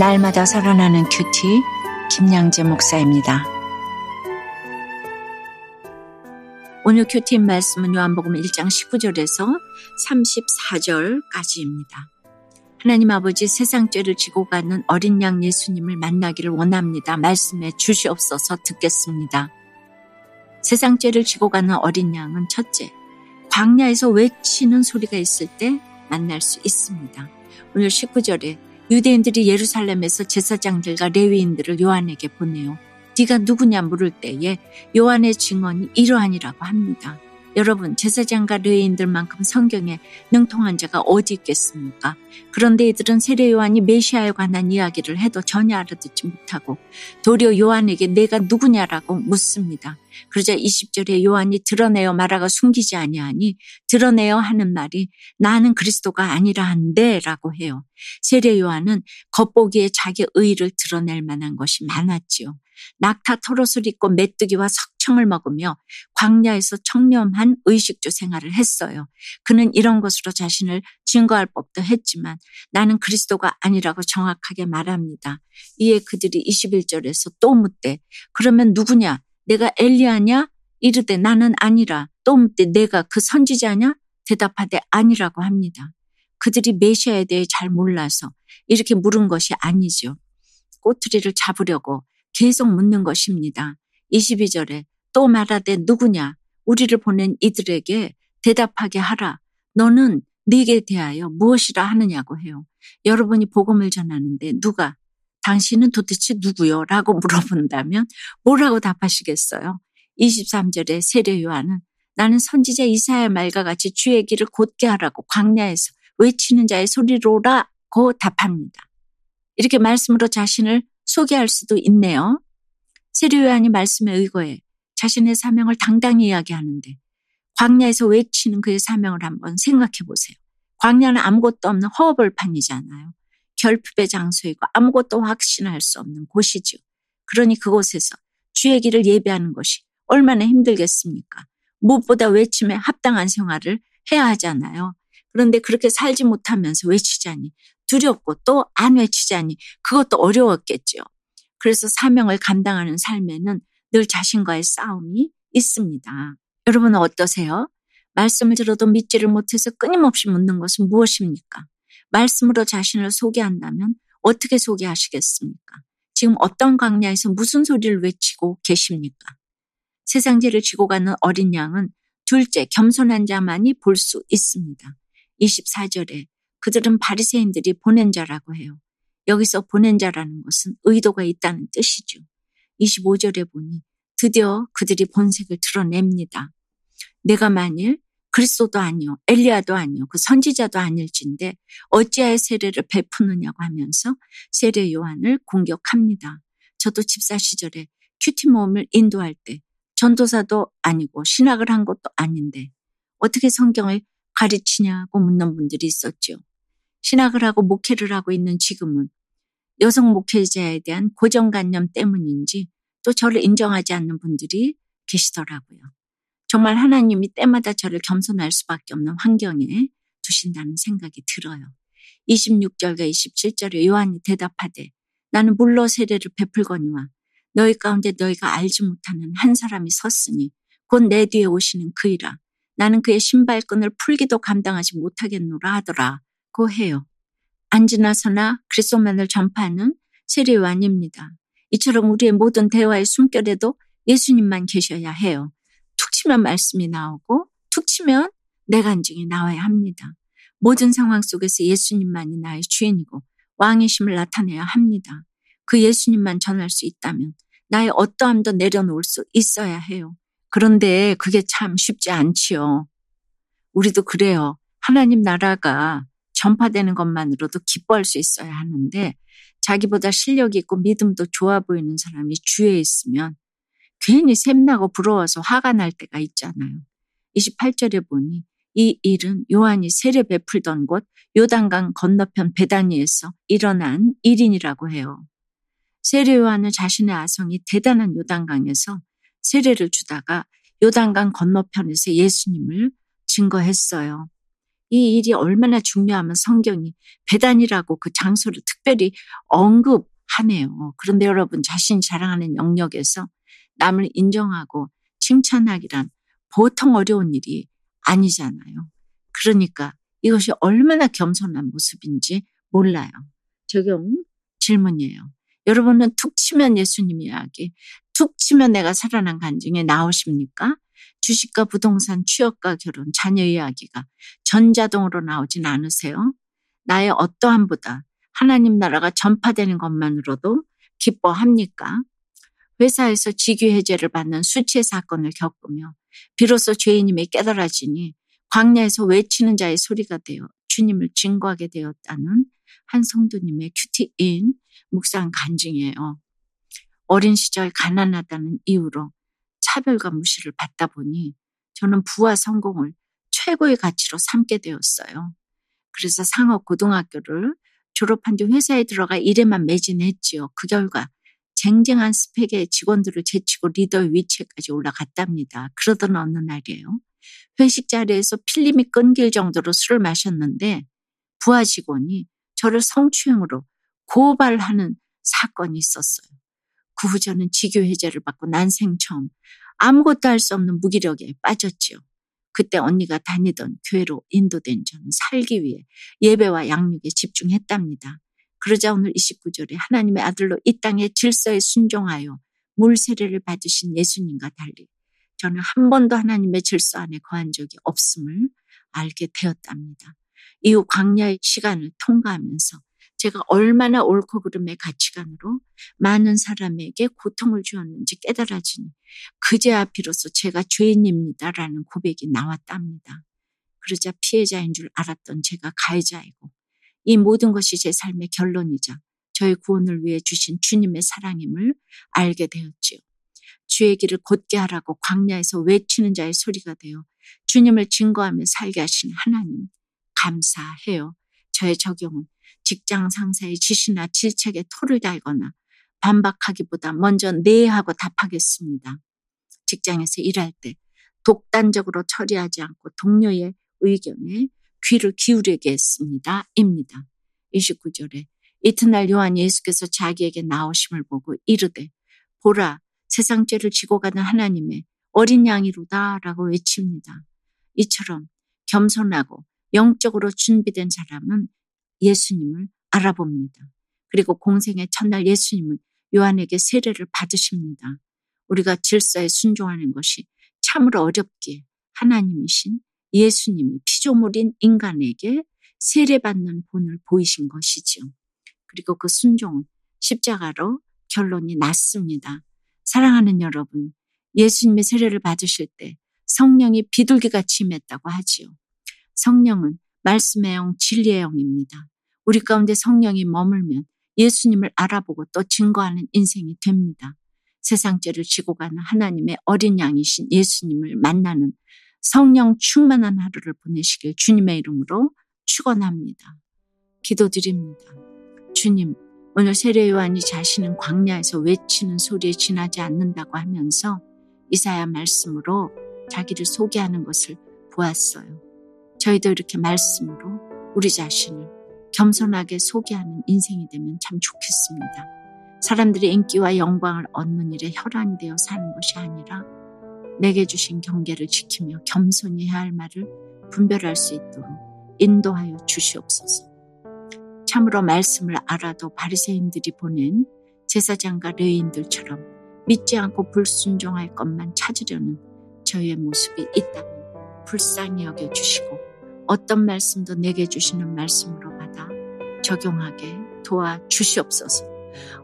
날마다 살아나는 QT 김양재 목사입니다. 오늘 QT 말씀은 요한복음 1장 19절에서 34절까지입니다. 하나님 아버지 세상 죄를 지고 가는 어린 양 예수님을 만나기를 원합니다. 말씀해 주시옵소서 듣겠습니다. 세상 죄를 지고 가는 어린 양은 첫째, 광야에서 외치는 소리가 있을 때 만날 수 있습니다. 오늘 19절에 유대인들이 예루살렘에서 제사장들과 레위인들을 요한에게 보내요. 네가 누구냐 물을 때에 요한의 증언이 이러하니라고 합니다. 여러분, 제사장과 레위인들만큼 성경에 능통한 자가 어디 있겠습니까? 그런데 이들은 세례 요한이 메시아에 관한 이야기를 해도 전혀 알아듣지 못하고 도리어 요한에게 내가 누구냐라고 묻습니다. 그러자 20절에 요한이 드러내어 말하가 숨기지 아니하니 드러내어 하는 말이 나는 그리스도가 아니라 한데라고 해요. 세례 요한은 겉보기에 자기 의를 드러낼 만한 것이 많았지요. 낙타 털옷을 입고 메뚜기와 석청을 먹으며 광야에서 청렴한 의식주 생활을 했어요. 그는 이런 것으로 자신을 증거할 법도 했지만 나는 그리스도가 아니라고 정확하게 말합니다. 이에 그들이 21절에서 또 묻되 그러면 누구냐? 내가 엘리야냐? 이르되 나는 아니라 또 묻되 내가 그 선지자냐? 대답하되 아니라고 합니다. 그들이 메시아에 대해 잘 몰라서 이렇게 물은 것이 아니죠. 꼬투리를 잡으려고 계속 묻는 것입니다. 22절에 또 말하되 누구냐? 우리를 보낸 이들에게 대답하게 하라. 너는 네게 대하여 무엇이라 하느냐고 해요. 여러분이 복음을 전하는데 누가 당신은 도대체 누구요? 라고 물어본다면 뭐라고 답하시겠어요? 23절에 세례 요한은 나는 선지자 이사야 말과 같이 주의 길을 곧게 하라고 광야에서 외치는 자의 소리로라고 답합니다. 이렇게 말씀으로 자신을 소개할 수도 있네요. 세례 요한이 말씀에 의거해 자신의 사명을 당당히 이야기하는데 광야에서 외치는 그의 사명을 한번 생각해 보세요. 광야는 아무것도 없는 허벌판이잖아요. 결핍의 장소이고 아무것도 확신할 수 없는 곳이죠. 그러니 그곳에서 주의 길을 예배하는 것이 얼마나 힘들겠습니까? 무엇보다 외침에 합당한 생활을 해야 하잖아요. 그런데 그렇게 살지 못하면서 외치자니 두렵고 또 안 외치자니 그것도 어려웠겠죠. 그래서 사명을 감당하는 삶에는 늘 자신과의 싸움이 있습니다. 여러분은 어떠세요? 말씀을 들어도 믿지를 못해서 끊임없이 묻는 것은 무엇입니까? 말씀으로 자신을 소개한다면 어떻게 소개하시겠습니까? 지금 어떤 광야에서 무슨 소리를 외치고 계십니까? 세상죄를 지고 가는 어린 양은 둘째 겸손한 자만이 볼 수 있습니다. 24절에 그들은 바리새인들이 보낸 자라고 해요. 여기서 보낸 자라는 것은 의도가 있다는 뜻이죠. 25절에 보니 드디어 그들이 본색을 드러냅니다. 내가 만일 그리스도도 아니요, 엘리야도 아니요, 그 선지자도 아닐진데 어찌하여 세례를 베푸느냐고 하면서 세례 요한을 공격합니다. 저도 집사 시절에 큐티 모임을 인도할 때 전도사도 아니고 신학을 한 것도 아닌데 어떻게 성경을 가르치냐고 묻는 분들이 있었죠. 신학을 하고 목회를 하고 있는 지금은 여성 목회자에 대한 고정관념 때문인지 또 저를 인정하지 않는 분들이 계시더라고요. 정말 하나님이 때마다 저를 겸손할 수밖에 없는 환경에 두신다는 생각이 들어요. 26절과 27절에 요한이 대답하되 나는 물로 세례를 베풀거니와 너희 가운데 너희가 알지 못하는 한 사람이 섰으니 곧 내 뒤에 오시는 그이라 나는 그의 신발끈을 풀기도 감당하지 못하겠노라 하더라 고 해요. 안지나서나 그리스도만을 전파하는 세례요한입니다. 이처럼 우리의 모든 대화의 숨결에도 예수님만 계셔야 해요. 툭 치면 말씀이 나오고 툭 치면 내 간증이 나와야 합니다. 모든 상황 속에서 예수님만이 나의 주인이고 왕이심을 나타내야 합니다. 그 예수님만 전할 수 있다면 나의 어떠함도 내려놓을 수 있어야 해요. 그런데 그게 참 쉽지 않지요. 우리도 그래요. 하나님 나라가 전파되는 것만으로도 기뻐할 수 있어야 하는데 자기보다 실력 있고 믿음도 좋아 보이는 사람이 주위에 있으면 괜히 샘나고 부러워서 화가 날 때가 있잖아요. 28절에 보니 이 일은 요한이 세례 베풀던 곳 요단강 건너편 베다니에서 일어난 일인이라고 해요. 세례 요한은 자신의 아성이 대단한 요단강에서 세례를 주다가 요단강 건너편에서 예수님을 증거했어요. 이 일이 얼마나 중요하면 성경이 배단이라고 그 장소를 특별히 언급하네요. 그런데 여러분 자신이 자랑하는 영역에서 남을 인정하고 칭찬하기란 보통 어려운 일이 아니잖아요. 그러니까 이것이 얼마나 겸손한 모습인지 몰라요. 적용 질문이에요. 여러분은 툭 치면 예수님 이야기, 툭 치면 내가 살아난 간증에 나오십니까? 주식과 부동산, 취업과 결혼, 자녀 이야기가 전자동으로 나오진 않으세요? 나의 어떠함보다 하나님 나라가 전파되는 것만으로도 기뻐합니까? 회사에서 직위 해제를 받는 수치의 사건을 겪으며 비로소 죄인임이 깨달아지니 광야에서 외치는 자의 소리가 되어 주님을 증거하게 되었다는 한 성도님의 큐티인 묵상 간증이에요. 어린 시절 가난하다는 이유로 차별과 무시를 받다 보니 저는 부와 성공을 최고의 가치로 삼게 되었어요. 그래서 상업 고등학교를 졸업한 뒤 회사에 들어가 일에만 매진했지요. 그 결과 쟁쟁한 스펙의 직원들을 제치고 리더의 위치까지 올라갔답니다. 그러던 어느 날이에요. 회식 자리에서 필름이 끊길 정도로 술을 마셨는데 부하 직원이 저를 성추행으로 고발하는 사건이 있었어요. 그 후 저는 직교 해제를 받고 난생 처음 아무것도 할 수 없는 무기력에 빠졌지요. 그때 언니가 다니던 교회로 인도된 저는 살기 위해 예배와 양육에 집중했답니다. 그러자 오늘 29절에 하나님의 아들로 이 땅의 질서에 순종하여 물세례를 받으신 예수님과 달리 저는 한 번도 하나님의 질서 안에 거한 적이 없음을 알게 되었답니다. 이후 광야의 시간을 통과하면서 제가 얼마나 옳고 그름의 가치관으로 많은 사람에게 고통을 주었는지 깨달아지니 그제야 비로소 제가 죄인입니다라는 고백이 나왔답니다. 그러자 피해자인 줄 알았던 제가 가해자이고 이 모든 것이 제 삶의 결론이자 저의 구원을 위해 주신 주님의 사랑임을 알게 되었지요. 주의 길을 곧게 하라고 광야에서 외치는 자의 소리가 되어 주님을 증거하며 살게 하신 하나님 감사해요. 저의 적용은 직장 상사의 지시나 질책에 토를 달거나 반박하기보다 먼저 네 하고 답하겠습니다. 직장에서 일할 때 독단적으로 처리하지 않고 동료의 의견에 귀를 기울이게 했습니다. 입니다. 29절에 이튿날 요한 예수께서 자기에게 나오심을 보고 이르되 보라 세상 죄를 지고 가는 하나님의 어린 양이로다 라고 외칩니다. 이처럼 겸손하고 영적으로 준비된 사람은 예수님을 알아봅니다. 그리고 공생의 첫날 예수님은 요한에게 세례를 받으십니다. 우리가 질서에 순종하는 것이 참으로 어렵기에 하나님이신 예수님이 피조물인 인간에게 세례받는 본을 보이신 것이지요. 그리고 그 순종은 십자가로 결론이 났습니다. 사랑하는 여러분, 예수님의 세례를 받으실 때 성령이 비둘기같이 임했다고 하지요. 성령은 말씀의 영, 진리의 영입니다. 우리 가운데 성령이 머물면 예수님을 알아보고 또 증거하는 인생이 됩니다. 세상죄를 지고 가는 하나님의 어린 양이신 예수님을 만나는 성령 충만한 하루를 보내시길 주님의 이름으로 축원합니다. 기도드립니다. 주님, 오늘 세례 요한이 자신은 광야에서 외치는 소리에 지나지 않는다고 하면서 이사야 말씀으로 자기를 소개하는 것을 보았어요. 저희도 이렇게 말씀으로 우리 자신을 겸손하게 소개하는 인생이 되면 참 좋겠습니다. 사람들의 인기와 영광을 얻는 일에 혈안이 되어 사는 것이 아니라 내게 주신 경계를 지키며 겸손히 해야 할 말을 분별할 수 있도록 인도하여 주시옵소서. 참으로 말씀을 알아도 바리새인들이 보낸 제사장과 레인들처럼 믿지 않고 불순종할 것만 찾으려는 저희의 모습이 있다면 불쌍히 여겨 주시고 어떤 말씀도 내게 주시는 말씀으로 받아 적용하게 도와 주시옵소서.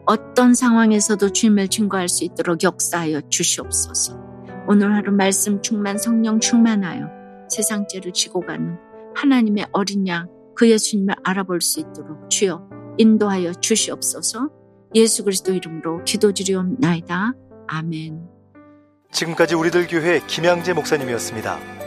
어떤 상황에서도 주님을 증거할 수 있도록 역사하여 주시옵소서. 오늘 하루 말씀 충만 성령 충만하여 세상죄를 지고 가는 하나님의 어린 양 그 예수님을 알아볼 수 있도록 주여 인도하여 주시옵소서 예수 그리스도 이름으로 기도드리옵나이다. 아멘. 지금까지 우리들 교회 김양재 목사님이었습니다.